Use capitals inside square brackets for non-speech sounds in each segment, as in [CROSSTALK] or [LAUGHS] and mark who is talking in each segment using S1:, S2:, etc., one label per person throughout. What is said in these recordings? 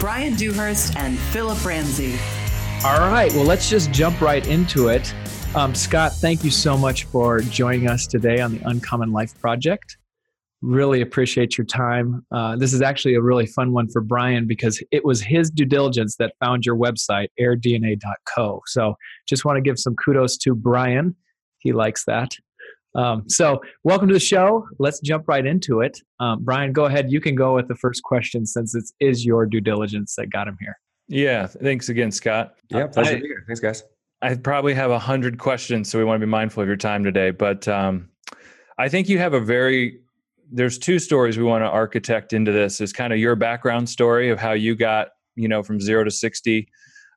S1: Brian Dewhurst and Philip Ramsey.
S2: All right, well, let's just jump right into it. Um, Scott, thank you so much for joining us today on the Uncommon Life Project. Really appreciate your time. Uh, this is actually a really fun one for Brian because it was his due diligence that found your website, airdna.co. So just want to give some kudos to Brian. He likes that. Um, so, welcome to the show. Let's jump right into it. Um, Brian, go ahead. You can go with the first question since it is your due diligence that got him here.
S3: Yeah. Thanks again, Scott.
S4: Yeah. Pleasure I, to be here. Thanks, guys.
S3: I probably have a hundred questions, so we want to be mindful of your time today. But um, I think you have a very there's two stories we want to architect into this. Is kind of your background story of how you got you know from zero to sixty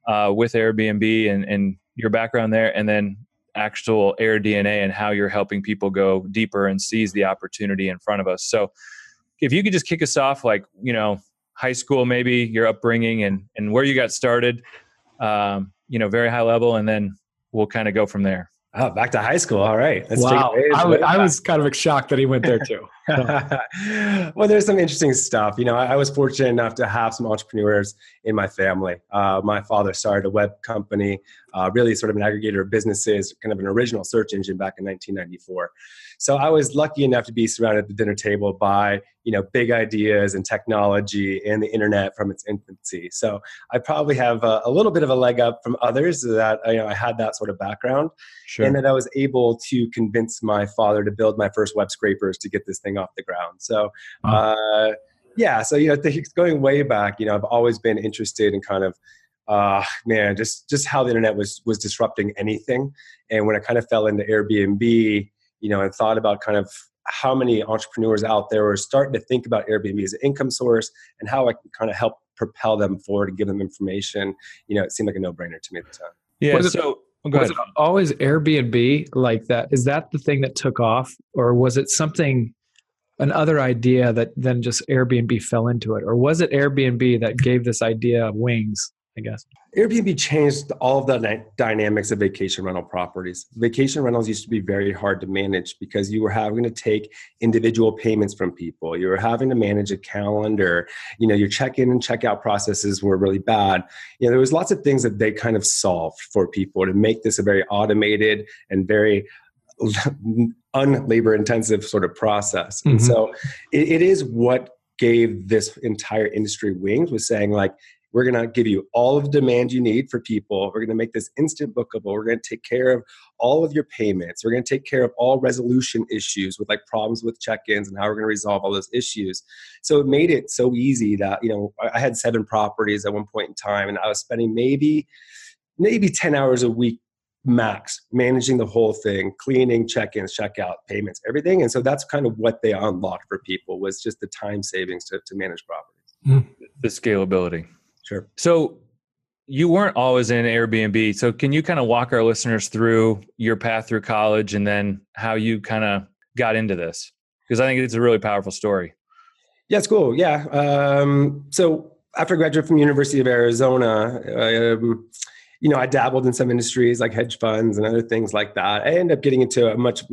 S3: uh, with Airbnb and and your background there, and then actual AirDNA and how you're helping people go deeper and seize the opportunity in front of us. So if you could just kick us off like, you know, high school, maybe your upbringing and, and where you got started, um, you know, very high level, and then we'll kind of go from there.
S4: Oh, back to high school. All right.
S2: Let's wow. I, was, I was kind of shocked that he went there too. [LAUGHS] [LAUGHS]
S4: well, there's some interesting stuff. You know, I, I, was fortunate enough to have some entrepreneurs in my family. Uh, my father started a web company, uh, really sort of an aggregator of businesses, kind of an original search engine back in 1994. So I was lucky enough to be surrounded at the dinner table by you know big ideas and technology and the internet from its infancy. So I probably have a, a little bit of a leg up from others that you know I had that sort of background, sure. and that I was able to convince my father to build my first web scrapers to get this thing off the ground. So. Uh, yeah, so you know, [LAUGHS] going way back, you know, I've always been interested in kind of uh, man, just just how the internet was was disrupting anything. And when I kind of fell into Airbnb, you know, and thought about kind of how many entrepreneurs out there are starting to think about Airbnb as an income source and how I can kind of help propel them forward and give them information. You know, it seemed like a no brainer to me at the time.
S2: Yeah. Was so it, was it always Airbnb like that? Is that the thing that took off, or was it something? Another idea that then just Airbnb fell into it, or was it Airbnb that gave this idea of wings? I guess.
S4: Airbnb changed all of the dynamics of vacation rental properties. Vacation rentals used to be very hard to manage because you were having to take individual payments from people. You were having to manage a calendar. You know, your check-in and check-out processes were really bad. You know, there was lots of things that they kind of solved for people to make this a very automated and very unlabor intensive sort of process. Mm-hmm. And so it, it is what gave this entire industry wings was saying like we're going to give you all of the demand you need for people. We're going to make this instant bookable. We're going to take care of all of your payments. We're going to take care of all resolution issues with like problems with check-ins and how we're going to resolve all those issues. So it made it so easy that, you know, I had seven properties at one point in time and I was spending maybe maybe 10 hours a week max managing the whole thing cleaning check-ins check-out payments everything and so that's kind of what they unlocked for people was just the time savings to, to manage properties
S3: mm. the scalability
S4: Sure.
S3: So you weren't always in Airbnb. So can you kind of walk our listeners through your path through college and then how you kind of got into this? Because I think it's a really powerful story.
S4: Yeah, it's cool. Yeah. Um, so after I graduated from University of Arizona, um, you know, I dabbled in some industries like hedge funds and other things like that. I ended up getting into a much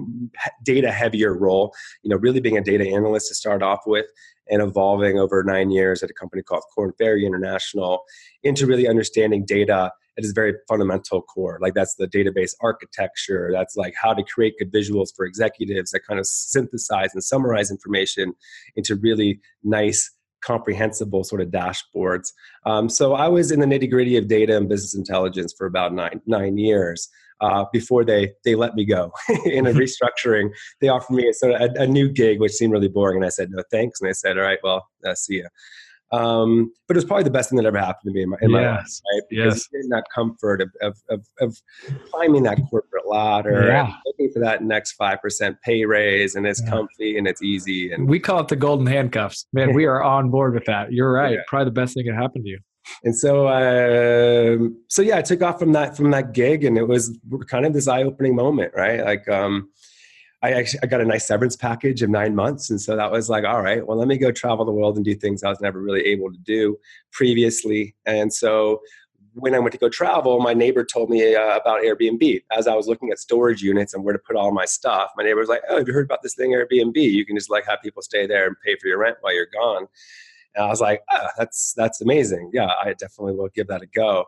S4: data heavier role, you know, really being a data analyst to start off with and evolving over nine years at a company called Korn Ferry International into really understanding data at its very fundamental core. Like that's the database architecture. That's like how to create good visuals for executives that kind of synthesize and summarize information into really nice comprehensible sort of dashboards. Um, so I was in the nitty gritty of data and business intelligence for about nine nine years uh, before they they let me go [LAUGHS] in a [LAUGHS] restructuring. They offered me a, sort of a, a, new gig, which seemed really boring, and I said no thanks. And they said, all right, well, uh, see you. Um, but it was probably the best thing that ever happened to me in my, in yes. my life, right? Because yes. that comfort of, of, of, of, climbing that corporate ladder, yeah. looking for that next 5% pay raise, and it's yeah. comfy and it's easy. And
S2: we call it the golden handcuffs. Man, we are on board with that. You're right. Yeah. Probably the best thing that happened to you.
S4: and so uh, so yeah, I took off from that from that gig, and it was kind of this eye opening moment, right? Like. Um, I actually I got a nice severance package of nine months, and so that was like, all right, well, let me go travel the world and do things I was never really able to do previously. And so when I went to go travel, my neighbor told me uh, about Airbnb. As I was looking at storage units and where to put all my stuff, my neighbor was like, "Oh, have you heard about this thing Airbnb? You can just like have people stay there and pay for your rent while you're gone." And I was like, oh, "That's that's amazing. Yeah, I definitely will give that a go."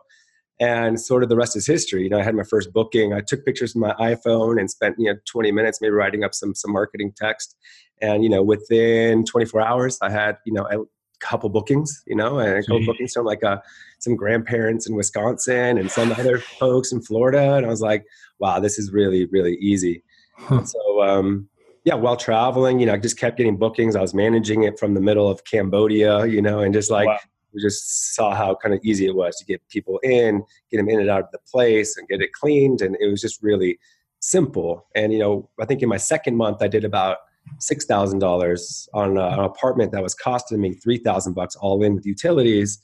S4: And sort of the rest is history. You know, I had my first booking. I took pictures with my iPhone and spent you know 20 minutes maybe writing up some some marketing text. And you know, within 24 hours, I had you know a couple bookings. You know, and a couple bookings from like a, uh, some grandparents in Wisconsin and some other folks in Florida. And I was like, wow, this is really really easy. Huh. So um, yeah, while traveling, you know, I just kept getting bookings. I was managing it from the middle of Cambodia, you know, and just like wow we just saw how kind of easy it was to get people in, get them in and out of the place, and get it cleaned. And it was just really simple. And you know, I think in my second month, I did about six thousand dollars on an apartment that was costing me three thousand bucks all in with utilities.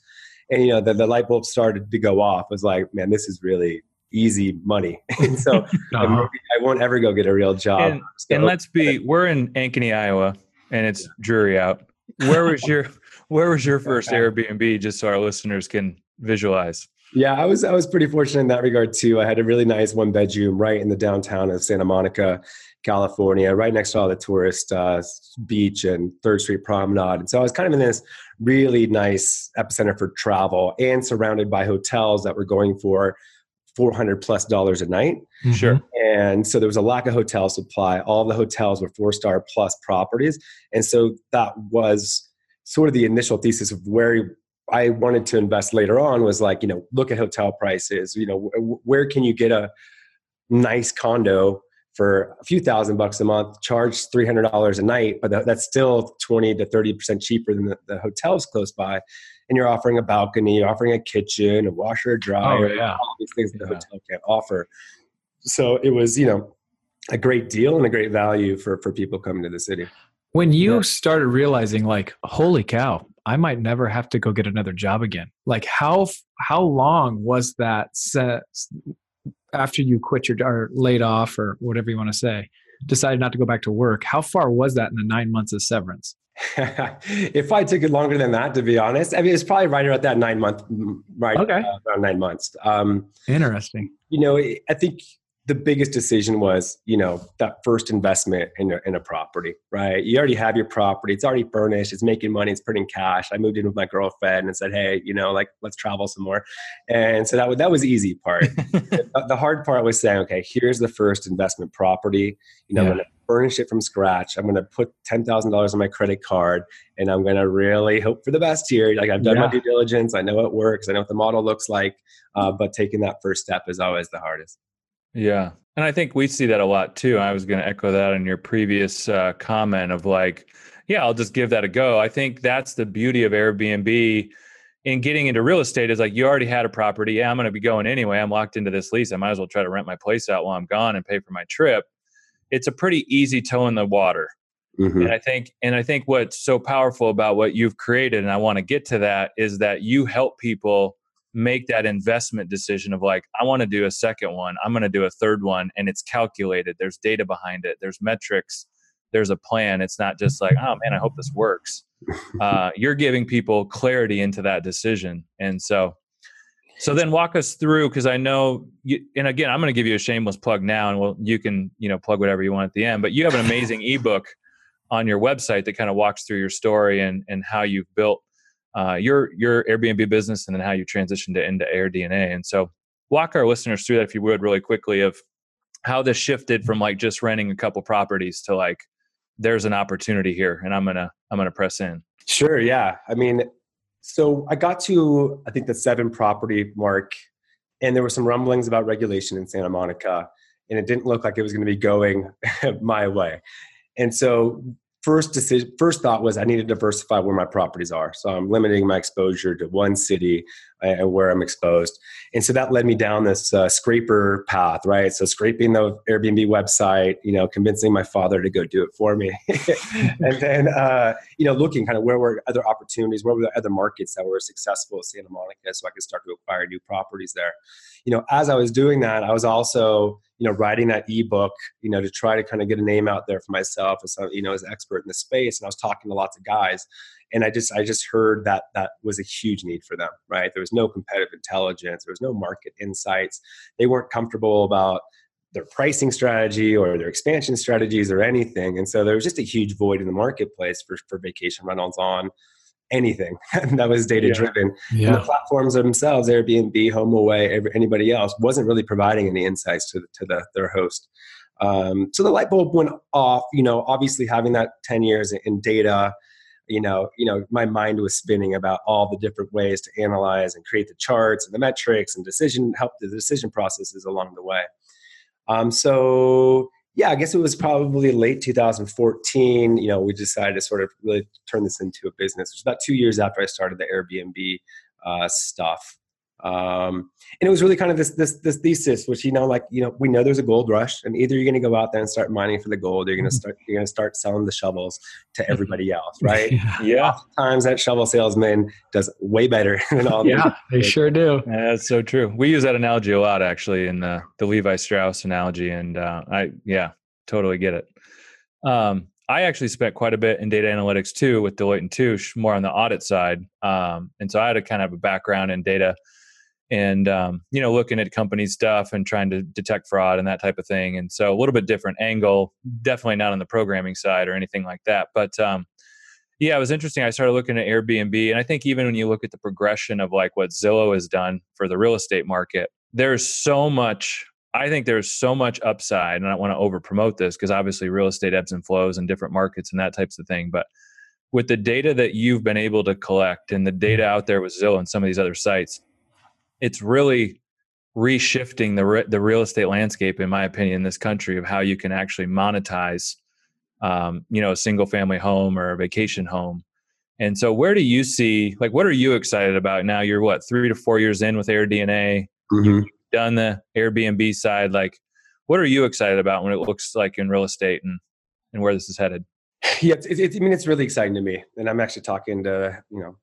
S4: And you know, the, the light bulb started to go off. I was like, man, this is really easy money. [LAUGHS] and so [LAUGHS] uh-huh. I won't ever go get a real job.
S3: And, and let's be, we're in Ankeny, Iowa, and it's dreary out. Where was your where was your first Airbnb, just so our listeners can visualize?
S4: Yeah, I was I was pretty fortunate in that regard too. I had a really nice one bedroom right in the downtown of Santa Monica, California, right next to all the tourist uh, beach and Third Street Promenade. And so I was kind of in this really nice epicenter for travel and surrounded by hotels that were going for 400 plus dollars a night.
S3: Sure.
S4: And so there was a lack of hotel supply. All the hotels were four star plus properties. And so that was sort of the initial thesis of where I wanted to invest later on was like, you know, look at hotel prices. You know, where can you get a nice condo for a few thousand bucks a month, charge three hundred dollars a night, but that's still twenty to thirty percent cheaper than the, the, hotels close by. And you're offering a balcony, you're offering a kitchen, a washer, a dryer,
S3: oh, yeah.
S4: all these things that the hotel can't offer. So it was, you know, a great deal and a great value for for people coming to the city.
S2: When you yeah. started realizing, like, holy cow, I might never have to go get another job again. Like, how how long was that after you quit your or laid off or whatever you want to say? Decided not to go back to work. How far was that in the nine months of severance? [LAUGHS]
S4: if I took it longer than that, to be honest, I mean, it's probably right around that nine month, right
S2: okay.
S4: Uh, around nine months. Um,
S2: Interesting.
S4: You know, I think the biggest decision was, you know, that first investment in a, in a property, right? You already have your property. It's already furnished. It's making money. It's putting cash. I moved in with my girlfriend and said, Hey, you know, like let's travel some more. And so that was, that was the easy part. [LAUGHS] the hard part was saying, okay, here's the first investment property. You know, yeah. I'm going to furnish it from scratch. I'm going to put $10,000 on my credit card and I'm going to really hope for the best here. Like I've done yeah. my due diligence. I know it works. I know what the model looks like. Uh, but taking that first step is always the hardest.
S3: Yeah. And I think we see that a lot too. I was going to echo that in your previous uh, comment of like, yeah, I'll just give that a go. I think that's the beauty of Airbnb in getting into real estate is like you already had a property. Yeah, I'm going to be going anyway. I'm locked into this lease. I might as well try to rent my place out while I'm gone and pay for my trip. It's a pretty easy toe in the water. Mm-hmm. And I think and I think what's so powerful about what you've created and I want to get to that is that you help people make that investment decision of like i want to do a second one i'm going to do a third one and it's calculated there's data behind it there's metrics there's a plan it's not just like oh man i hope this works. [LAUGHS] Uh, you're giving people clarity into that decision and so so then walk us through because i know you, and again i'm going to give you a shameless plug now and well you can you know plug whatever you want at the end but you have an amazing [LAUGHS] ebook on your website that kind of walks through your story and and how you've built uh, your your Airbnb business and then how you transitioned to into AirDNA. And so, walk our listeners through that if you would, really quickly, of how this shifted from like just renting a couple properties to like there's an opportunity here, and I'm gonna I'm gonna press in.
S4: Sure. Yeah. I mean, so I got to I think the seven property mark, and there were some rumblings about regulation in Santa Monica, and it didn't look like it was going to be going [LAUGHS] my way. And so first decision first thought was i need to diversify where my properties are. So i'm limiting my exposure to one city uh, and where i'm exposed. And so that led me down this uh, scraper path right? So scraping the airbnb website you know convincing my father to go do it for me. [LAUGHS] And then uh, you know looking kind of where were other opportunities where were the other markets that were successful in santa monica so i could start to acquire new properties there. You know as i was doing that i was also you know writing that ebook you know to try to kind of get a name out there for myself as you know as an expert in the space and i was talking to lots of guys and i just i just heard that that was a huge need for them right? There was no competitive intelligence there was no market insights they weren't comfortable about their pricing strategy or their expansion strategies or anything and so there was just a huge void in the marketplace for, for vacation rentals on anything [LAUGHS] that was data driven. Yeah. And the platforms themselves, Airbnb, HomeAway, every, anybody else, wasn't really providing any insights to, to the, their host. Um, so the light bulb went off. You know, obviously having that ten years in data, you know, you know, my mind was spinning about all the different ways to analyze and create the charts and the metrics and decision help the decision processes along the way. Um, so yeah, I guess it was probably late 2014. You know, we decided to sort of really turn this into a business. It was about two years after I started the Airbnb uh, stuff. Um, and it was really kind of this this this thesis, which you know, like you know, we know there's a gold rush, and either you're going to go out there and start mining for the gold, or you're going to mm-hmm. start you're going to start selling the shovels to everybody else, [LAUGHS] right?
S3: yeah.
S4: Times that shovel salesman does way better [LAUGHS] than all.
S2: Yeah, [LAUGHS] they sure do.
S3: Yeah, that's so true. We use that analogy a lot, actually, in the the Levi Strauss analogy, and uh, I yeah, totally get it. Um, I actually spent quite a bit in data analytics too with Deloitte and Touche, more on the audit side, um, and so I had a kind of a background in data and um, you know looking at company stuff and trying to detect fraud and that type of thing. And so a little bit different angle definitely not on the programming side or anything like that. But um, yeah it was interesting. I started looking at airbnb and i think even when you look at the progression of like what zillow has done for the real estate market there's so much i think there's so much upside and i don't want to over promote this because obviously real estate ebbs and flows in different markets and that types of thing. But with the data that you've been able to collect and the data out there with zillow and some of these other sites it's really reshifting the re- the real estate landscape, in my opinion, in this country of how you can actually monetize, um, you know, a single family home or a vacation home. And so, where do you see, like, what are you excited about now? You're what three to four years in with AirDNA. Mm-hmm. You've done the Airbnb side. Like, what are you excited about when it looks like in real estate and and where this is headed? [SIGHS]
S4: Yeah, it's, it's, I mean, it's really exciting to me, and I'm actually talking to you know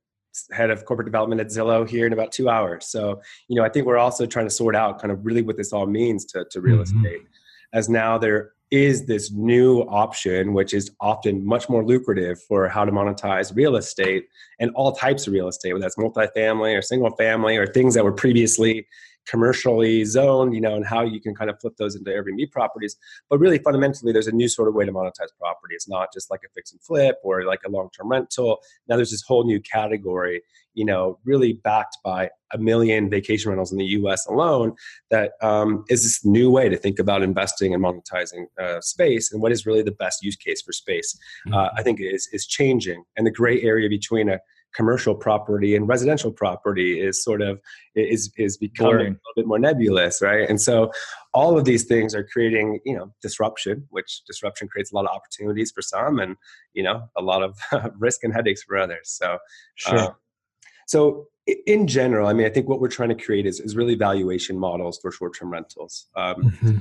S4: head of corporate development at Zillow here in about two hours. So, you know, I think we're also trying to sort out kind of really what this all means to, to real mm-hmm. estate. As now there is this new option, which is often much more lucrative for how to monetize real estate and all types of real estate, whether that's multifamily or single family or things that were previously commercially zoned, you know, and how you can kind of flip those into Airbnb properties. But really, fundamentally, there's a new sort of way to monetize property. It's not just like a fix and flip or like a long term rental. Now there's this whole new category, you know, really backed by a million vacation rentals in the US alone that um, is this new way to think about investing and monetizing uh, space and what is really the best use case for space. Uh, mm-hmm. I think is, is changing. And the gray area between a commercial property and residential property is sort of is is becoming Boring. a little bit more nebulous right and so all of these things are creating you know disruption which disruption creates a lot of opportunities for some and you know a lot of [LAUGHS] risk and headaches for others so
S3: sure. Uh,
S4: so in general i mean i think what we're trying to create is, is really valuation models for short-term rentals um, mm-hmm.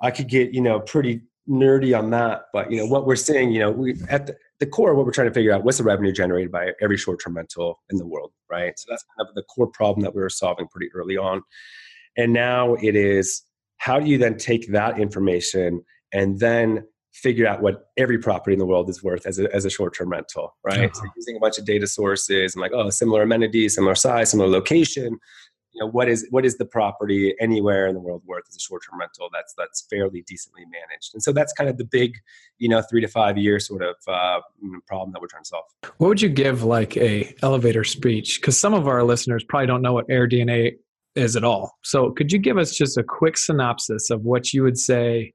S4: i could get you know pretty nerdy on that but you know what we're seeing you know we at the, the core what we're trying to figure out what's the revenue generated by every short-term rental in the world right. So that's kind of the core problem that we were solving pretty early on. And now it is how do you then take that information and then figure out what every property in the world is worth as a, as a short-term rental right? Uh-huh. so using a bunch of data sources and like oh similar amenities similar size similar location you know what is what is the property anywhere in the world worth as a short-term rental that's that's fairly decently managed? And so that's kind of the big you know three to five year sort of uh, problem that we're trying to solve.
S2: What would you give like a elevator speech? Because some of our listeners probably don't know what AirDNA is at all. So could you give us just a quick synopsis of what you would say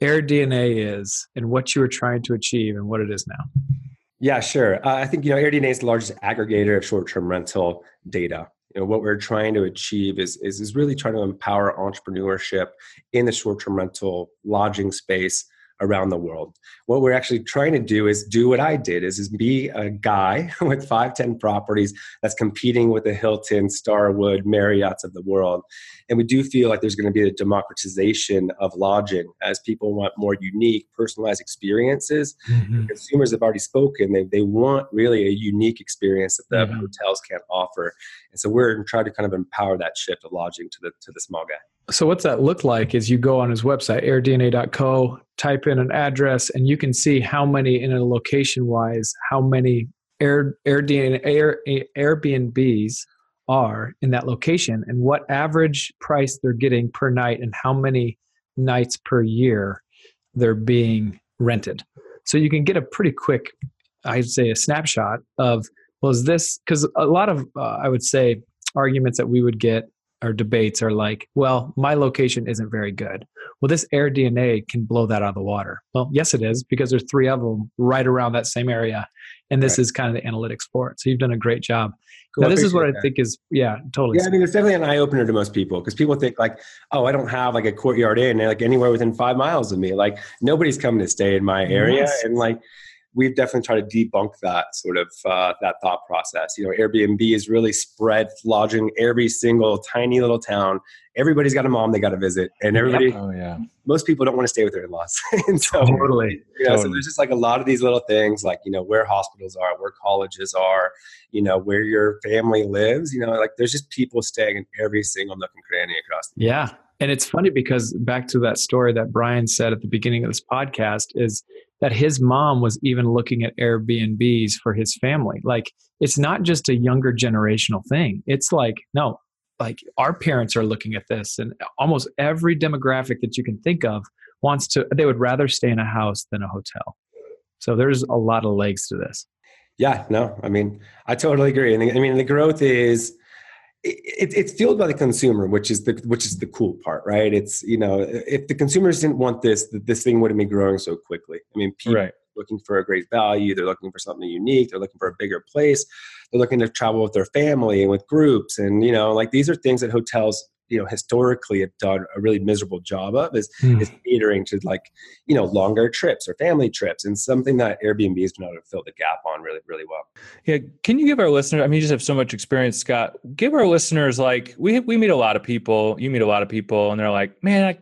S2: AirDNA is and what you are trying to achieve and what it is now?
S4: Yeah, sure. Uh, I think you know AirDNA is the largest aggregator of short-term rental data you know what we're trying to achieve is, is is really trying to empower entrepreneurship in the short-term rental lodging space around the world. What we're actually trying to do is do what I did is, is be a guy [LAUGHS] with 510 properties that's competing with the Hilton, Starwood, Marriott's of the world. And we do feel like there's going to be a democratization of lodging as people want more unique, personalized experiences. Mm-hmm. Consumers have already spoken. They, they want really a unique experience that the mm-hmm. hotels can't offer. And so we're trying to kind of empower that shift of lodging to the to the small guy.
S2: So what's that look like is you go on his website, airdna.co, type in an address, and you can see how many in a location wise, how many Air, Airdna, Air, Airbnbs are in that location and what average price they're getting per night and how many nights per year they're being rented. So you can get a pretty quick, I'd say, a snapshot of, well, is this, because a lot of, uh, I would say, arguments that we would get or debates are like, well, my location isn't very good. Well, this AirDNA can blow that out of the water. Well, yes, it is because there's three of them right around that same area, and this right. is kind of the analytics for it. So you've done a great job. Cool. Now, this is what I think is, yeah, totally.
S4: Yeah, I mean, it's definitely an eye opener to most people because people think like, oh, I don't have like a courtyard inn like anywhere within five miles of me. Like nobody's coming to stay in my area, yes. and like we've definitely tried to debunk that sort of uh, that thought process. You know, Airbnb is really spread lodging every single tiny little town. Everybody's got a mom they got to visit, and everybody. Yep. Oh yeah. Most people don't want to stay with their in-laws, [LAUGHS] and so [LAUGHS]
S2: totally.
S4: You know, totally. so there's just like a lot of these little things, like you know where hospitals are, where colleges are, you know where your family lives. You know, like there's just people staying in every single nook and cranny across.
S2: The yeah, and it's funny because back to that story that Brian said at the beginning of this podcast is that his mom was even looking at Airbnbs for his family. Like it's not just a younger generational thing. It's like, no, like our parents are looking at this and almost every demographic that you can think of wants to they would rather stay in a house than a hotel. So there's a lot of legs to this.
S4: Yeah, no, I mean, I totally agree. And I mean, the growth is it, it's fueled by the consumer, which is the which is the cool part, right? It's you know, if the consumers didn't want this, this thing wouldn't be growing so quickly. I mean, people right. looking for a great value, they're looking for something unique, they're looking for a bigger place, they're looking to travel with their family and with groups, and you know, like these are things that hotels you know historically have done a really miserable job of is mm. is catering to like you know longer trips or family trips and something that Airbnb has been able to fill the gap on really really well.
S3: Yeah, can you give our listeners? I mean, you just have so much experience, Scott. Give our listeners like we we meet a lot of people. You meet a lot of people, and they're like, man, I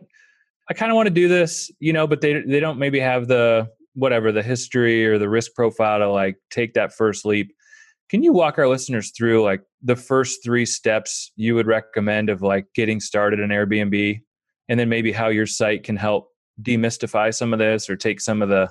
S3: I kind of want to do this, you know, but they they don't maybe have the whatever the history or the risk profile to like take that first leap. Can you walk our listeners through like the first three steps you would recommend of like getting started in Airbnb and then maybe how your site can help demystify some of this or take some of the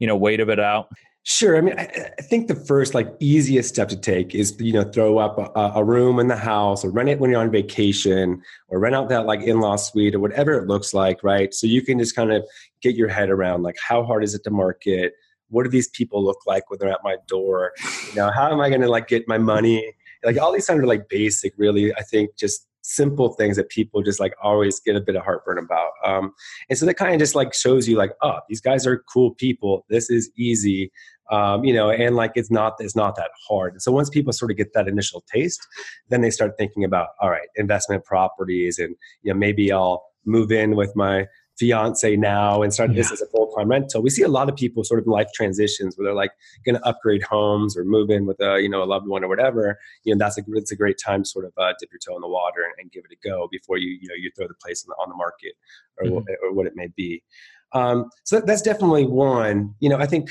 S3: you know weight of it out?
S4: Sure. I mean, I, I, think the first like easiest step to take is you know throw up a, a, room in the house or rent it when you're on vacation or rent out that like in-law suite or whatever it looks like, right? So you can just kind of get your head around like how hard is it to market? What do these people look like when they're at my door? You know how am i going to like get my money? Like all these kind of like basic really i think just simple things that people just like always get a bit of heartburn about. Um, and so that kind of just like shows you like oh these guys are cool people. This is easy. Um, you know and like it's not it's not that hard. And so once people sort of get that initial taste then they start thinking about all right investment properties and you know maybe i'll move in with my fiance now and start yeah. this as a full time rental. We see a lot of people sort of life transitions where they're like going to upgrade homes or move in with a you know a loved one or whatever. You know that's a it's a great time to sort of uh, dip your toe in the water and, and, give it a go before you you know you throw the place on the, on the market or, mm-hmm. or what it may be. Um, so that's definitely one. You know I think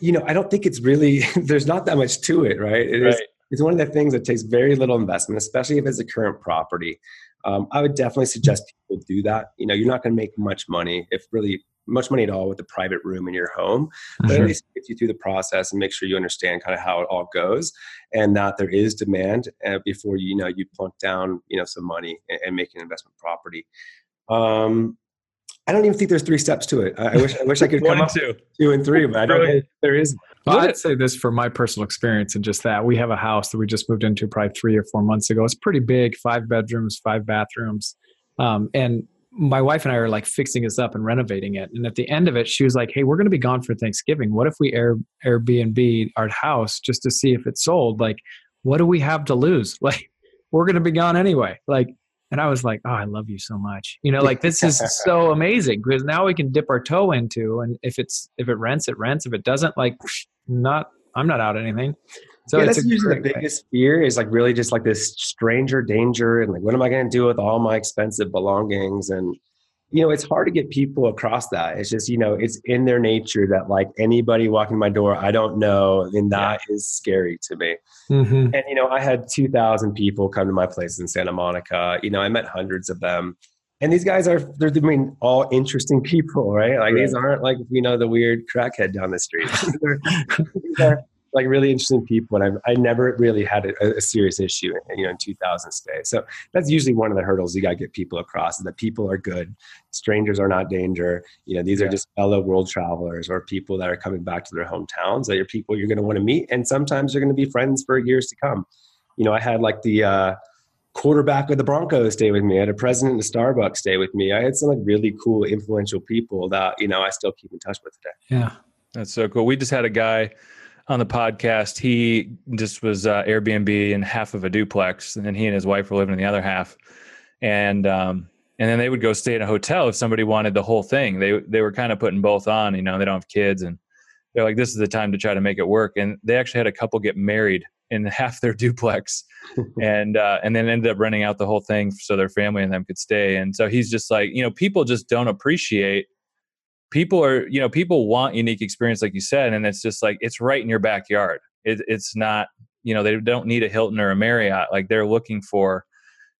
S4: you know I don't think it's really [LAUGHS] there's not that much to it, right? It right. Is, it's one of the things that takes very little investment, especially if it's a current property um, I would definitely suggest people do that. You know, you're not going to make much money if really much money at all with a private room in your home, but at least get you through the process and make sure you understand kind of how it all goes and that there is demand uh, before you, know you plunk down you know some money and, and make an investment property. Um, I don't even think there's three steps to it. I, I wish I wish I could [LAUGHS] come up two. two and three, but I don't there is.
S2: Well, I'd say this for my personal experience and just that we have a house that we just moved into probably three or four months ago. It's pretty big, five bedrooms, five bathrooms, um, and my wife and I are like fixing this up and renovating it. And at the end of it, she was like, "Hey, we're going to be gone for Thanksgiving. What if we Air Airbnb our house just to see if it's sold? Like, what do we have to lose? [LAUGHS] Like, we're going to be gone anyway. Like, and I was like, "Oh, I love you so much." You know, like this is [LAUGHS] so amazing because now we can dip our toe into, and if it's if it rents, it rents. If it doesn't, like, not I'm not out anything.
S4: So yeah, that's usually the biggest fear is like really just like this stranger danger and like what am I going to do with all my expensive belongings and you know it's hard to get people across that it's just you know it's in their nature that like anybody walking my door i don't know and that yeah. is scary to me mm-hmm. and you know i had 2000 people come to my place in santa monica you know i met hundreds of them and these guys are they're doing all interesting [LAUGHS] people right like right. these aren't like you know the weird crackhead down the street [LAUGHS] these are [LAUGHS] like really interesting people, and I, I never really had a, a, serious issue, in, you know, in 2000 stay. So that's usually one of the hurdles you got to get people across is that people are good, strangers are not danger. You know, these yeah. are just fellow world travelers or people that are coming back to their hometowns. That are people you're going to want to meet, and sometimes you're going to be friends for years to come. You know, I had like the uh, quarterback of the Broncos stay with me. I had a president of Starbucks stay with me. I had some like really cool, influential people that you know I still keep in touch with today.
S2: Yeah,
S3: that's so cool. We just had a guy on the podcast, he just was uh, Airbnb in half of a duplex, and then he and his wife were living in the other half. And um, and then they would go stay in a hotel if somebody wanted the whole thing. They they were kind of putting both on. You know, they don't have kids, and they're like, this is the time to try to make it work. And they actually had a couple get married in [LAUGHS] half their duplex, [LAUGHS] and uh, and then ended up renting out the whole thing so their family and them could stay. And so he's just like, you know, people just don't appreciate people are you know people want unique experience like you said and it's just like it's right in your backyard. It, it's not you know they don't need a hilton or a marriott. Like they're looking for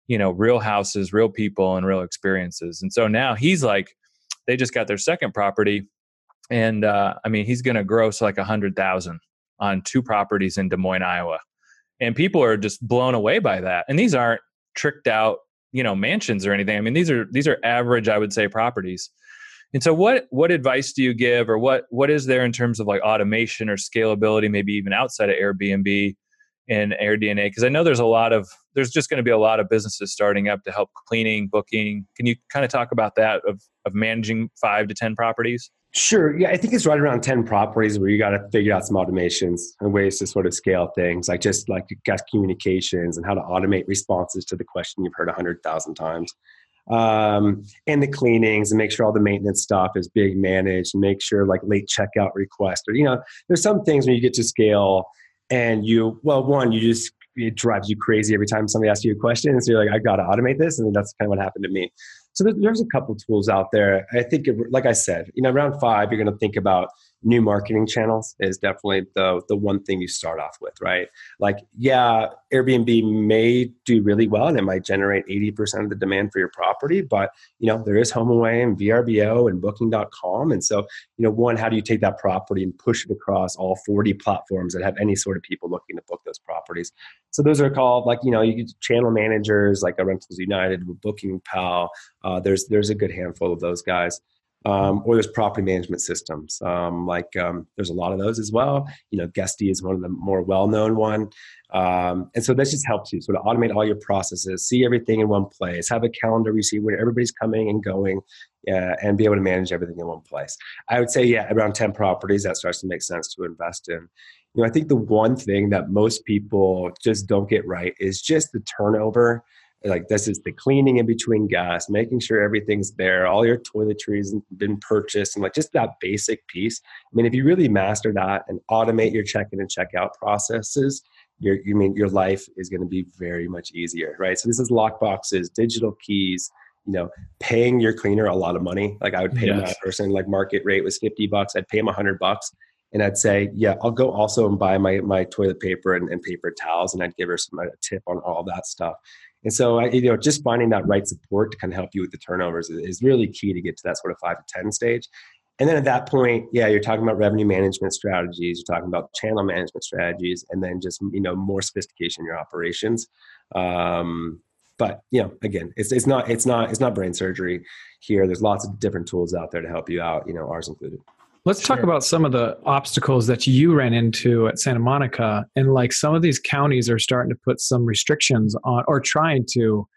S3: you know real houses real people and real experiences. And so now he's like they just got their second property and uh, i mean he's going to gross like a hundred thousand on two properties in des moines iowa. And people are just blown away by that. And these aren't tricked out you know mansions or anything. I mean these are these are average i would say properties and so what what advice do you give or what what is there in terms of like automation or scalability maybe even outside of Airbnb and AirDNA because I know there's a lot of there's just going to be a lot of businesses starting up to help cleaning, booking. Can you kind of talk about that of of managing 5 to 10 properties?
S4: Sure. Yeah, I think it's right around 10 properties where you got to figure out some automations and ways to sort of scale things, like just like guest communications and how to automate responses to the question you've heard a 100,000 times um, and the cleanings and make sure all the maintenance stuff is being managed and make sure like late checkout requests. Or you know there's some things when you get to scale and you well one you just it drives you crazy every time somebody asks you a question. And so you're like i gotta automate this and that's kind of what happened to me. So there's a couple tools out there. I think like i said you know around five you're going to think about new marketing channels is definitely the the one thing you start off with, right? Like, yeah, Airbnb may do really well and it might generate 80% of the demand for your property, but you know, there is HomeAway and VRBO and booking.com. And so, you know, one, how do you take that property and push it across all 40 platforms that have any sort of people looking to book those properties? So those are called like, you know, you channel managers like a Rentals United, BookingPal. Uh, there's there's a good handful of those guys um, or there's property management systems. Um, like um, there's a lot of those as well. You know, Guesty is one of the more well-known one, um, and so this just helps you sort of automate all your processes, see everything in one place, have a calendar you see where everybody's coming and going, uh, and be able to manage everything in one place. I would say, yeah, around ten properties that starts to make sense to invest in. You know, I think the one thing that most people just don't get right is just the turnover like this is the cleaning in between gas making sure everything's there all your toiletries been purchased and like just that basic piece. I mean if you really master that and automate your check-in and check-out processes your you mean your life is going to be very much easier right? So this is lockboxes digital keys you know paying your cleaner a lot of money. Like i would pay yes. that person like market rate was 50 bucks i'd pay him 100 bucks and I'd say, yeah, I'll go also and buy my my toilet paper and, and paper towels, and I'd give her some a tip on all that stuff. And so, I, you know, just finding that right support to kind of help you with the turnovers is, is really key to get to that sort of five to 10 stage. And then at that point, yeah, you're talking about revenue management strategies, you're talking about channel management strategies, and then just, you know, more sophistication in your operations. Um, but you know, again, it's, it's not, it's not, it's not brain surgery here. There's lots of different tools out there to help you out, you know, ours included.
S2: Let's sure. talk about some of the obstacles that you ran into at Santa Monica. And like some of these counties are starting to put some restrictions on or trying to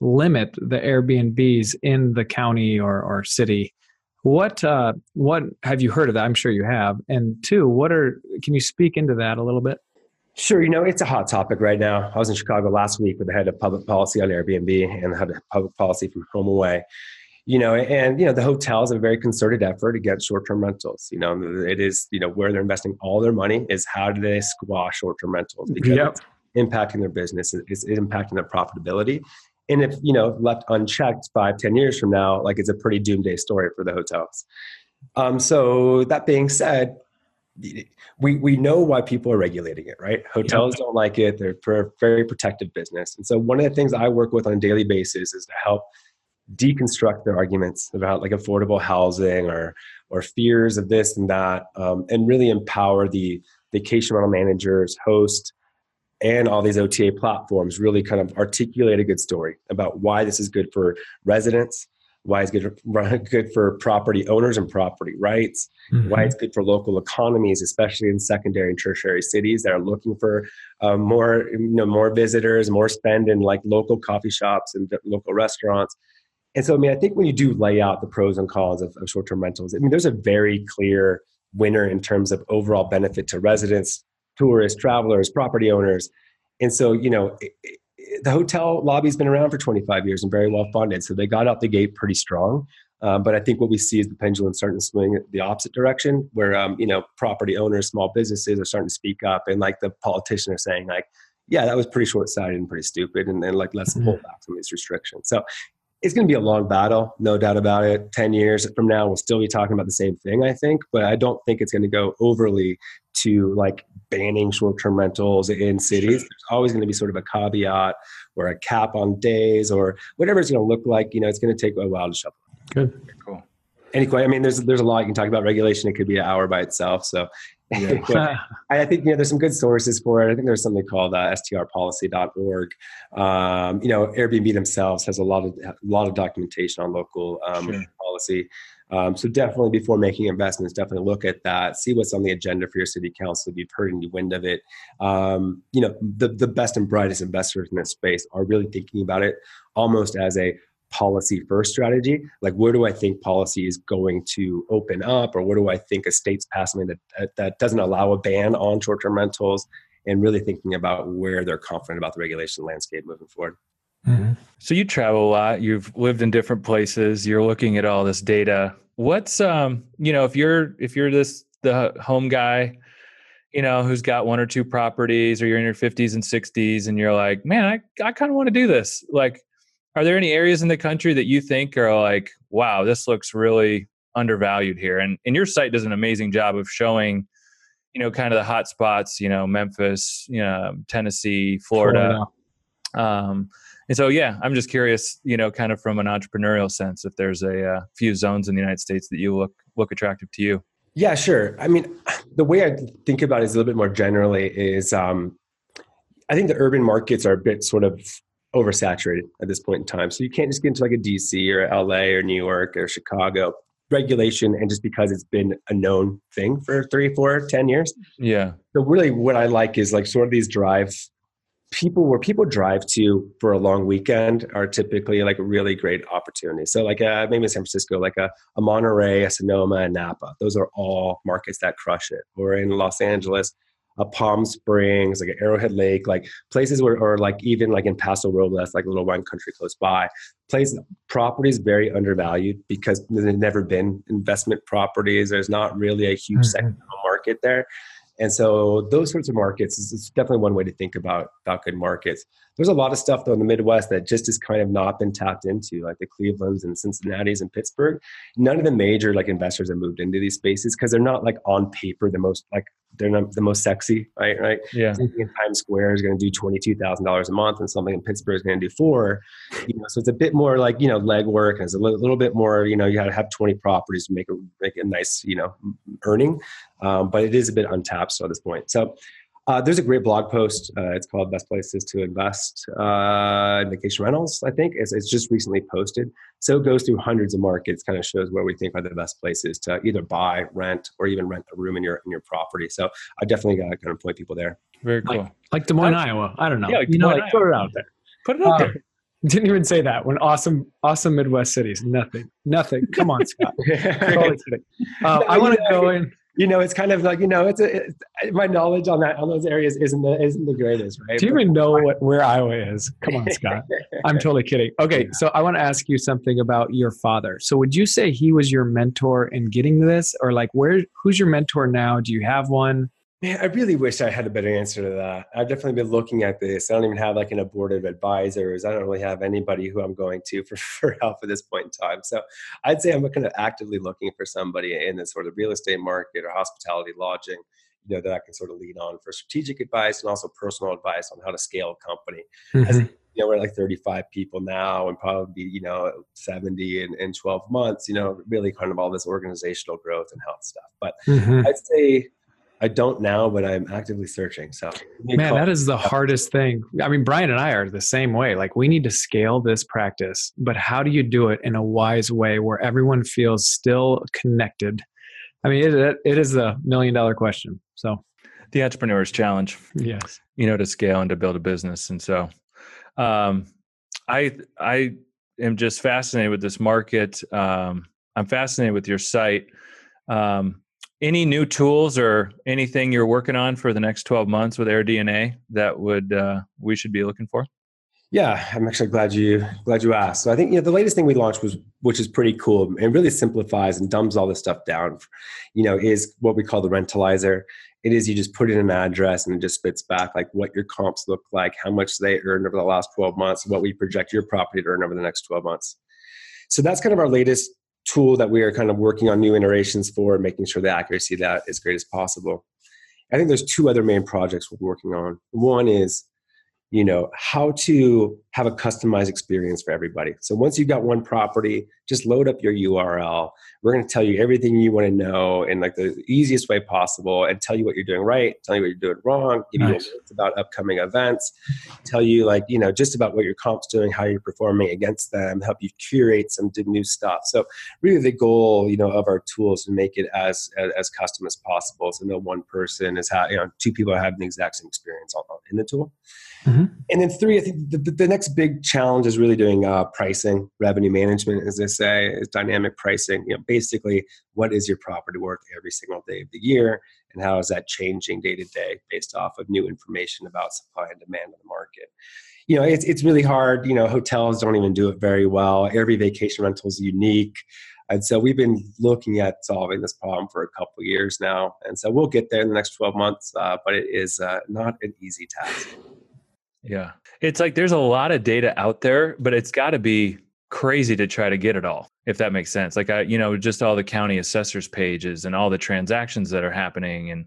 S2: limit the Airbnbs in the county or, or city. What uh, what have you heard of that? I'm sure you have. And two, what are can you speak into that a little bit?
S4: Sure. You know, it's a hot topic right now. I was in Chicago last week with the head of public policy on Airbnb and the head of public policy from HomeAway. You know, and you know the hotels have a very concerted effort against short-term rentals. You know, it is you know where they're investing all their money is how do they squash short-term rentals because yep. it's impacting their business, it's, it's impacting their profitability, and if you know left unchecked five ten years from now, like it's a pretty doomsday story for the hotels. Um, so that being said, we we know why people are regulating it, right? Hotels don't like it; they're for a very protective business. And so, one of the things I work with on a daily basis is to help deconstruct their arguments about like affordable housing or or fears of this and that, um, and really empower the vacation rental managers, host, and all these OTA platforms. Really, kind of articulate a good story about why this is good for residents, why it's good for, [LAUGHS] good for property owners and property rights, mm-hmm. why it's good for local economies, especially in secondary and tertiary cities that are looking for uh, more you know more visitors, more spend in like local coffee shops and local restaurants. And so, I mean, I think when you do lay out the pros and cons of, of short-term rentals, I mean, there's a very clear winner in terms of overall benefit to residents, tourists, travelers, property owners. And so, you know, it, the hotel lobby's been around for 25 years and very well funded, so they got out the gate pretty strong. Um, but I think what we see is the pendulum starting to swing the opposite direction, where um, you know property owners, small businesses are starting to speak up, and like the politicians are saying, like, yeah, that was pretty short sighted and pretty stupid, and then like let's mm-hmm. pull back some of these restrictions. So it's going to be a long battle, no doubt about it. 10 years from now, we'll still be talking about the same thing, I think, but I don't think it's going to go overly to like banning short term rentals in cities. There's always going to be sort of a caveat or a cap on days or whatever it's going to look like. You know, it's going to take a while to shuffle.
S2: Good. Cool.
S4: Anyway, I mean, there's there's a lot you can talk about regulation. It could be an hour by itself. So [LAUGHS] yeah. I think you know there's some good sources for it. I think there's something called uh, strpolicy.org. Um, you know, Airbnb themselves has a lot of a lot of documentation on local um, sure. policy. Um, so definitely before making investments, definitely look at that. See what's on the agenda for your city council. If you've heard any wind of it, um, you know the the best and brightest investors in this space are really thinking about it almost as a policy first strategy like where do i think policy is going to open up or where do i think a state's passing that, that doesn't allow a ban on short-term rentals and really thinking about where they're confident about the regulation landscape moving forward
S3: mm-hmm. so you travel a lot you've lived in different places you're looking at all this data what's um you know if you're if you're this the home guy you know who's got one or two properties or you're in your 50s and 60s and you're like man i, I kind of want to do this like are there any areas in the country that you think are like, wow, this looks really undervalued here? And and your site does an amazing job of showing, you know, kind of the hot spots, you know, Memphis, you know, Tennessee, Florida. Florida. Um, and so, yeah, I'm just curious, you know, kind of from an entrepreneurial sense, if there's a, uh, few zones in the United States that you look look attractive to you.
S4: Yeah, sure. I mean, the way I think about it is a little bit more generally is um, I think the urban markets are a bit sort of oversaturated at this point in time. So you can't just get into like a DC or LA or New York or Chicago regulation and just because it's been a known thing for three, four, ten years.
S3: Yeah.
S4: So really what I like is like sort of these drive people where people drive to for a long weekend are typically like really great opportunities. So like uh, maybe in San Francisco, like a, a Monterey, a Sonoma, a Napa. Those are all markets that crush it. Or in Los Angeles, a Palm Springs, like an Arrowhead Lake, like places where, or like even like in Paso Robles, like a little wine country close by. Place properties very undervalued because there's never been investment properties. There's not really a huge mm-hmm. second market there. And so those sorts of markets is, definitely one way to think about, about good markets. There's a lot of stuff though in the Midwest that just has kind of not been tapped into, like the Clevelands and Cincinnati's and Pittsburgh. None of the major like investors have moved into these spaces because they're not like on paper the most like they're not the most sexy, right? Right?
S3: Yeah.
S4: Something in Times Square is going to do twenty two thousand dollars a month, and something in Pittsburgh is going to do four. You know, so it's a bit more like you know legwork, and it's a little, little bit more. You know, you got to have twenty properties to make a make a nice you know earning, um, but it is a bit untapped so at this point. So uh, there's a great blog post. Uh, it's called "Best Places to Invest uh, in Vacation Rentals." I think it's, it's, just recently posted. So it goes through hundreds of markets, kind of shows where we think are the best places to either buy, rent, or even rent a room in your in your property. So I definitely got to kind of point people there.
S3: Very cool.
S2: Like, like Des Moines, Iowa. I don't know. Yeah, like you know, like throw it out there.
S3: Put it out there. Uh, [LAUGHS]
S2: didn't even say that. When awesome, awesome Midwest cities, nothing, nothing. Come on, Scott. [LAUGHS] uh, I want to go in
S4: you know, it's kind of like you know, it's, a, it's my knowledge on that on those areas isn't the isn't the greatest, right?
S2: Do you even know what where Iowa is? Come on, Scott. [LAUGHS] I'm totally kidding. Okay, so I want to ask you something about your father. So would you say he was your mentor in getting this, or like where? Who's your mentor now? Do you have one?
S4: Man, I really wish I had a better answer to that. I've definitely been looking at this. I don't even have like an abortive advisors. I don't really have anybody who I'm going to [LAUGHS] for, for help at this point in time. So I'd say I'm kind of actively looking for somebody in the sort of real estate market or hospitality lodging, you know, that I can sort of lean on for strategic advice and also personal advice on how to scale a company. Mm-hmm. As, you know, we're like 35 people now and probably, you know, 70 in, in 12 months, you know, really kind of all this organizational growth and health stuff. But mm-hmm. I'd say I don't now, but I'm actively searching. So,
S2: man, that is the hardest thing. I mean, Brian and I are the same way. Like, we need to scale this practice, but how do you do it in a wise way where everyone feels still connected? I mean, it, it is a million dollar question. So,
S3: the entrepreneur's challenge,
S2: yes,
S3: you know, to scale and to build a business. And so, um, I I am just fascinated with this market. Um, I'm fascinated with your site. Um, any new tools or anything you're working on for the next 12 months with AirDNA that would uh, we should be looking for?
S4: Yeah, I'm actually glad you glad you asked. So I think you know the latest thing we launched was which is pretty cool and really simplifies and dumbs all this stuff down. You know, is what we call the rentalizer. It is you just put in an address and it just spits back like what your comps look like, how much they earned over the last 12 months, what we project your property to earn over the next 12 months. So that's kind of our latest tool that we are kind of working on new iterations for, making sure the accuracy that is great as possible. I think there's two other main projects we're working on. One is you know how to have a customized experience for everybody so once you've got one property just load up your url we're going to tell you everything you want to know in like the easiest way possible and tell you what you're doing right tell you what you're doing wrong give nice. you about upcoming events tell you like you know just about what your comp's doing how you're performing against them help you curate some new stuff so really the goal you know of our tools to make it as as, as custom as possible so no one person is having you know two people are having the exact same experience in the tool Mm-hmm. And then three, I think the, the, next big challenge is really doing uh, pricing, revenue management, as they say, is dynamic pricing. You know, basically, what is your property worth every single day of the year, and how is that changing day to day based off of new information about supply and demand in the market? You know, it's it's really hard. You know, hotels don't even do it very well. Every vacation rental is unique. And so we've been looking at solving this problem for a couple years now. And so we'll get there in the next 12 months, uh, but it is uh, not an easy task.
S3: Yeah. It's like there's a lot of data out there, but it's got to be crazy to try to get it all, if that makes sense. Like, I, you know, just all the county assessors pages and all the transactions that are happening and,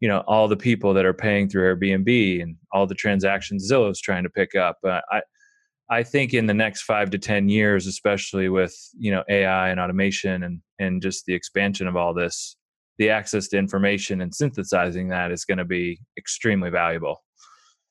S3: you know, all the people that are paying through Airbnb and all the transactions Zillow's trying to pick up. Uh, I, I think in the next five to 10 years, especially with, you know, AI and automation and, and just the expansion of all this, the access to information and synthesizing that is going to be extremely valuable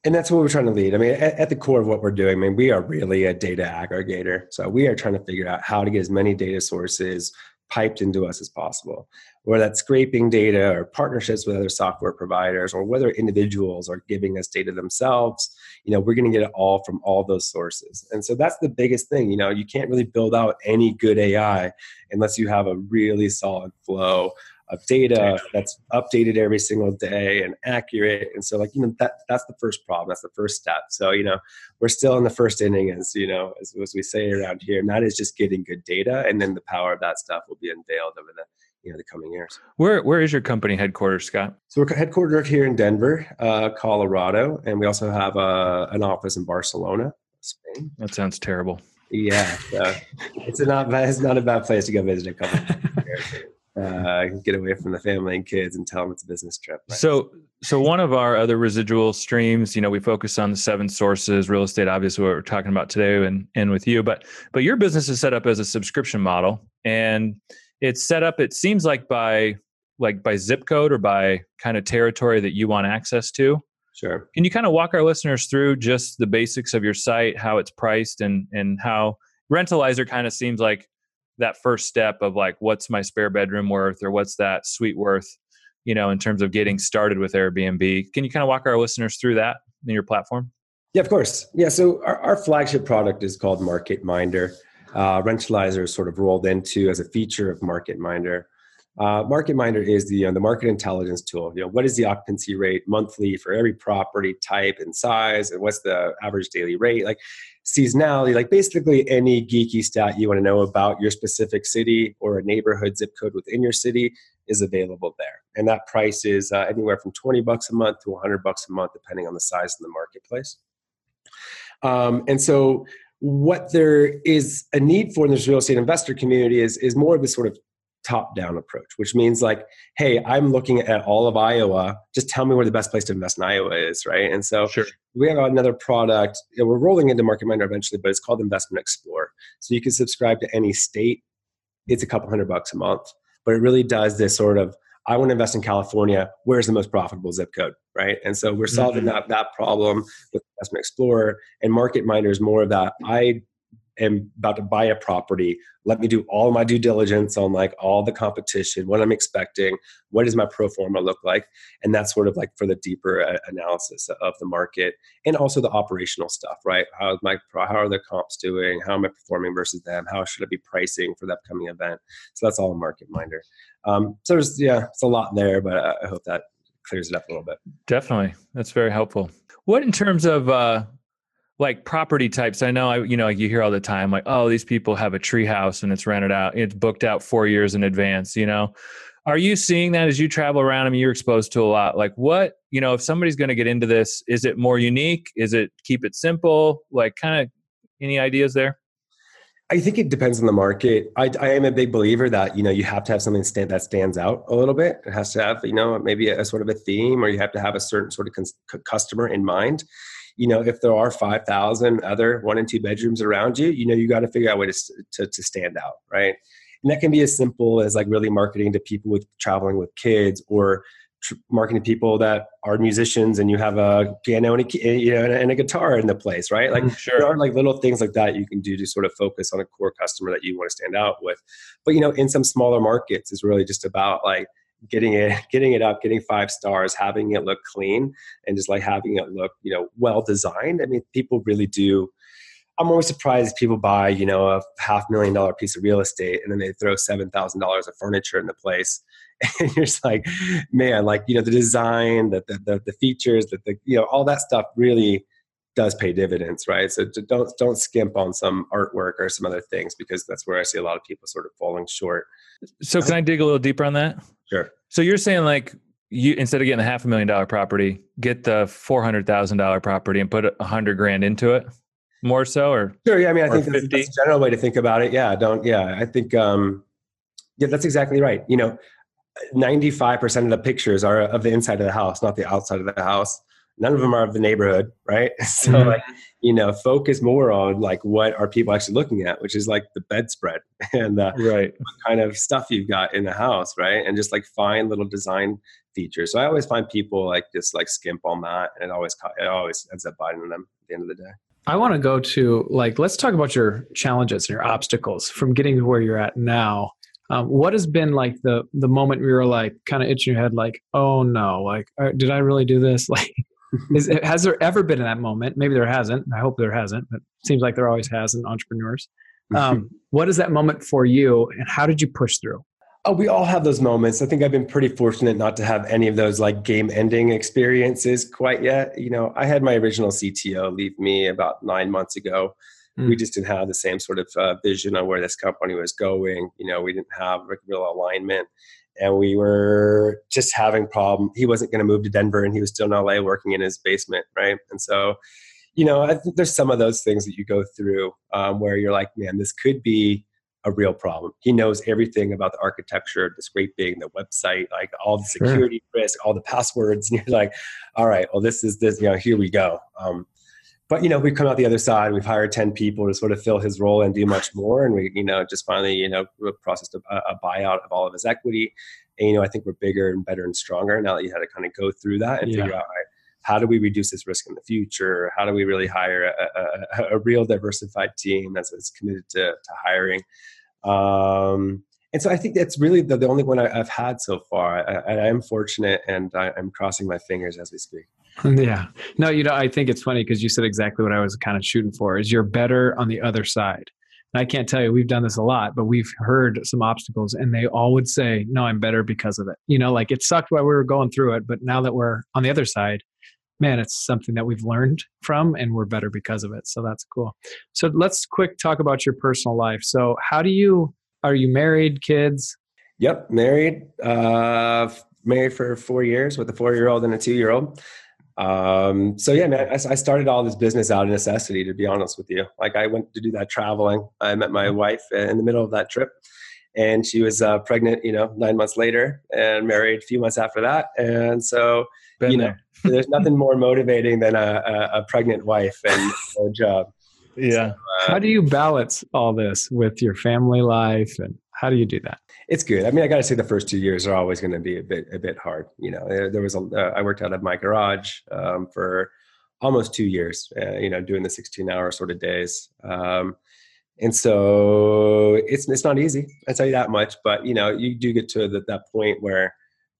S4: and that's what we're trying to lead. I mean, at, at, the core of what we're doing, I mean, we are really a data aggregator. So we are trying to figure out how to get as many data sources piped into us as possible, whether that's scraping data or partnerships with other software providers, or whether individuals are giving us data themselves. You know, we're going to get it all from all those sources. And so that's the biggest thing. You know, you can't really build out any good AI unless you have a really solid flow of data that's updated every single day and accurate. And so, like you know, that that's the first problem. That's the first step. So you know, we're still in the first inning, as you know, as, as we say around here. And that is just getting good data, and then the power of that stuff will be unveiled over the you know the coming years.
S3: Where where is your company headquarters, Scott?
S4: So we're headquartered here in Denver, uh, Colorado, and we also have a, uh, an office in Barcelona, Spain.
S3: That sounds terrible.
S4: Yeah, so [LAUGHS] it's a not it's not a bad place to go visit a couple. [LAUGHS] uh, get away from the family and kids and tell them it's a business trip.
S3: Right? So, so one of our other residual streams, you know, we focus on the seven sources, real estate, obviously what we're talking about today and, and with you, but, but your business is set up as a subscription model and it's set up, it seems like by, like by zip code or by kind of territory that you want access to.
S4: Sure.
S3: Can you kind of walk our listeners through just the basics of your site, how it's priced and, and how Rentalizer kind of seems like that first step of like what's my spare bedroom worth or what's that suite worth you know in terms of getting started with airbnb? Can you kind of walk our listeners through that in your platform?
S4: Yeah of course. Yeah so our, our flagship product is called market minder. Uh, rentalizer is sort of rolled into as a feature of market minder. Uh, market Minder is the you know, the market intelligence tool. You know, what is the occupancy rate monthly for every property type and size, and what's the average daily rate? Like seasonality, like basically any geeky stat you want to know about your specific city or a neighborhood zip code within your city is available there. And that price is uh, anywhere from 20 bucks a month to 100 bucks a month, depending on the size of the marketplace. Um, and so what there is a need for in this real estate investor community is, is more of this sort of top down approach, which means like, hey, I'm looking at all of Iowa. Just tell me where the best place to invest in Iowa is, right? And so
S3: sure.
S4: we have another product. we're rolling into Market Minder eventually, but it's called Investment Explorer. So you can subscribe to any state. It's a couple hundred bucks a month, but it really does this sort of I want to invest in California. Where's the most profitable zip code, right? And so we're solving mm-hmm. that that problem with Investment Explorer and Market Minder is more of that. I am about to buy a property. Let me do all my due diligence on like all the competition what i'm expecting what does my pro forma look like? And that's sort of like for the deeper uh, analysis of the market and also the operational stuff right? How my how are the comps doing? How am i performing versus them? How should i be pricing for the upcoming event? So that's all a market minder. Um, so there's yeah it's a lot there but i hope that clears it up a little bit.
S3: Definitely. That's very helpful. What in terms of uh like property types. I know i you know you hear all the time like oh these people have a tree house and it's rented out it's booked out four years in advance you know? Are you seeing that as you travel around? I mean you're exposed to a lot. Like what you know if somebody's going to get into this is it more unique? Is it keep it simple? Like kind of any ideas there?
S4: I think it depends on the market. I, I, am a big believer that you know you have to have something stand, that stands out a little bit. It has to have you know maybe a, a sort of a theme, or you have to have a certain sort of cons- customer in mind you know, if there are 5,000 other one and two bedrooms around you, you know, you got to figure out a way to, to, to stand out, right? And that can be as simple as like really marketing to people with traveling with kids or tr- marketing to people that are musicians and you have a piano and a, you know, and a guitar in the place, right? Like mm, sure. there are like little things like that you can do to sort of focus on a core customer that you want to stand out with. But, you know, in some smaller markets is really just about like, getting it [LAUGHS] getting it up getting five stars having it look clean and just like having it look you know well designed i mean people really do i'm always surprised people buy you know a half million dollar piece of real estate and then they throw seven thousand dollars of furniture in the place. [LAUGHS] And you're just like man like you know the design the the, the, the features that the you know all that stuff really does pay dividends, right? So don't don't skimp on some artwork or some other things because that's where I see a lot of people sort of falling short.
S3: So can I dig a little deeper on that?
S4: Sure.
S3: So you're saying like you instead of getting a half a million dollar property, get the four hundred thousand dollar property and put a hundred grand into it, more so, or
S4: sure? Yeah, I mean, I think that's, that's, a general way to think about it. Yeah, don't. Yeah, I think. um Yeah, that's exactly right. You know, ninety five percent of the pictures are of the inside of the house, not the outside of the house none of them are of the neighborhood right [LAUGHS] so mm-hmm. like you know focus more on like what are people actually looking at which is like the bedspread [LAUGHS] and uh,
S3: right
S4: what kind of stuff you've got in the house right and just like find little design features so i always find people like just like skimp on that and it always it always ends up biting them at the end of the day
S2: I want to go to like let's talk about your challenges and your obstacles from getting to where you're at now. Um, what has been like the the moment where you're like kind of itching your head, like, oh no, like, uh, did I really do this? [LAUGHS] Like, [LAUGHS] is, has there ever been in that moment? Maybe there hasn't. I hope there hasn't, but it seems like there always has in entrepreneurs. Um, what is that moment for you, and how did you push through?
S4: Oh, we all have those moments. I think I've been pretty fortunate not to have any of those like game ending experiences quite yet. You know, I had my original CTO leave me about nine months ago. Mm. We just didn't have the same sort of uh, vision on where this company was going. You know, we didn't have real alignment and we were just having problem he wasn't going to move to denver and he was still in la working in his basement right and so you know I think there's some of those things that you go through um, where you're like man this could be a real problem he knows everything about the architecture the scraping the website like all the security sure. risk all the passwords [LAUGHS] and you're like all right well this is this you know here we go um, but you know we've come out the other side we've hired 10 people to sort of fill his role and do much more and we you know just finally you know processed a, a buyout of all of his equity and you know i think we're bigger and better and stronger now that you had to kind of go through that and yeah. figure out right, how do we reduce this risk in the future how do we really hire a, a, a real diversified team that's, that's committed to, to hiring um, and so I think that's really the, the only one I, have had so far. I, I am fortunate, and I, am crossing my fingers as we speak. [LAUGHS]
S2: Yeah. No, you know, I think it's funny because you said exactly what I was kind of shooting for is you're better on the other side. And I can't tell you, we've done this a lot, but we've heard some obstacles and they all would say, no, I'm better because of it. You know, like it sucked while we were going through it, but now that we're on the other side, man, it's something that we've learned from and we're better because of it. So that's cool. So let's quick talk about your personal life. So how do you, are you married, kids?
S4: Yep, married. Uh, married for four years with a four-year-old and a two-year-old. Um, so yeah, man, I, I, started all this business out of necessity, to be honest with you. Like I went to do that traveling. I met my wife in the middle of that trip and she was uh, pregnant, you know, nine months later and married a few months after that. And so, Been you know, there's nothing more motivating than a, a, a pregnant wife and a job.
S3: Yeah. So,
S2: uh, how do you balance all this with your family life and how do you do that?
S4: It's good. I mean, I got to say the first two years are always going to be a bit a bit hard. You know, there, there was a uh, I worked out of my garage um, for almost two years. Uh, you know, doing the 16 hour sort of days. Um, and so it's it's not easy. I tell you that much. But you know, you do get to the, that point where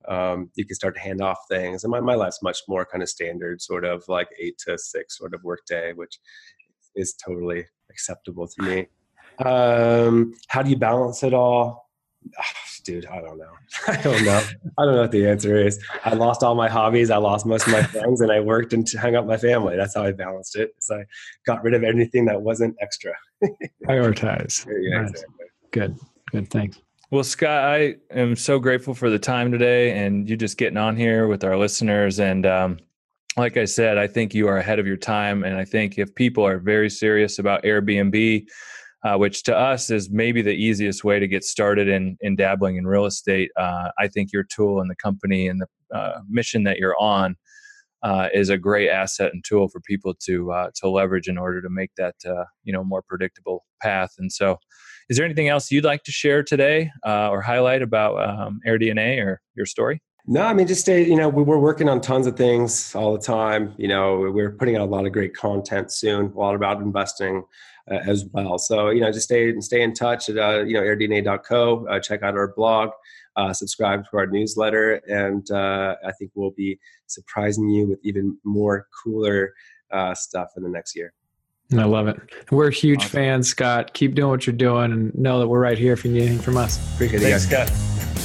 S4: um, you can start to hand off things. And my, my life's much more kind of standard, sort of like eight to six sort of work day, which is totally acceptable to me. [SIGHS] Um, how do you balance it all? Oh, [SIGHS] dude, I don't know. [LAUGHS] I don't know. I don't know what the answer is. I lost all my hobbies. I lost most of my friends, and I worked and hung up my family. That's how I balanced it. So I got rid of anything that wasn't extra. [LAUGHS]
S2: Prioritize. Yeah, nice. exactly. Good. Good. Thanks.
S3: Well, Scott, I am so grateful for the time today and you just getting on here with our listeners. And um, like I said, I think you are ahead of your time. And I think if people are very serious about Airbnb, uh, which to us is maybe the easiest way to get started in, in dabbling in real estate, uh, I think your tool and the company and the uh, mission that you're on uh, is a great asset and tool for people to uh, to leverage in order to make that uh, you know more predictable path. And so, is there anything else you'd like to share today or highlight about um, AirDNA or your story?
S4: No, I mean, just stay, you know, we're working on tons of things all the time. You know, we're putting out a lot of great content soon, a lot about investing uh, as well. So, you know, just stay and stay in touch at, uh, you know, airdna.co, uh, check out our blog, uh, subscribe to our newsletter. And uh, I think we'll be surprising you with even more cooler uh, stuff in the next year.
S2: I love it. We're huge awesome. fans, Scott. Keep doing what you're doing and know that we're right here if you need anything from us.
S4: Appreciate it,
S3: Thanks, Scott.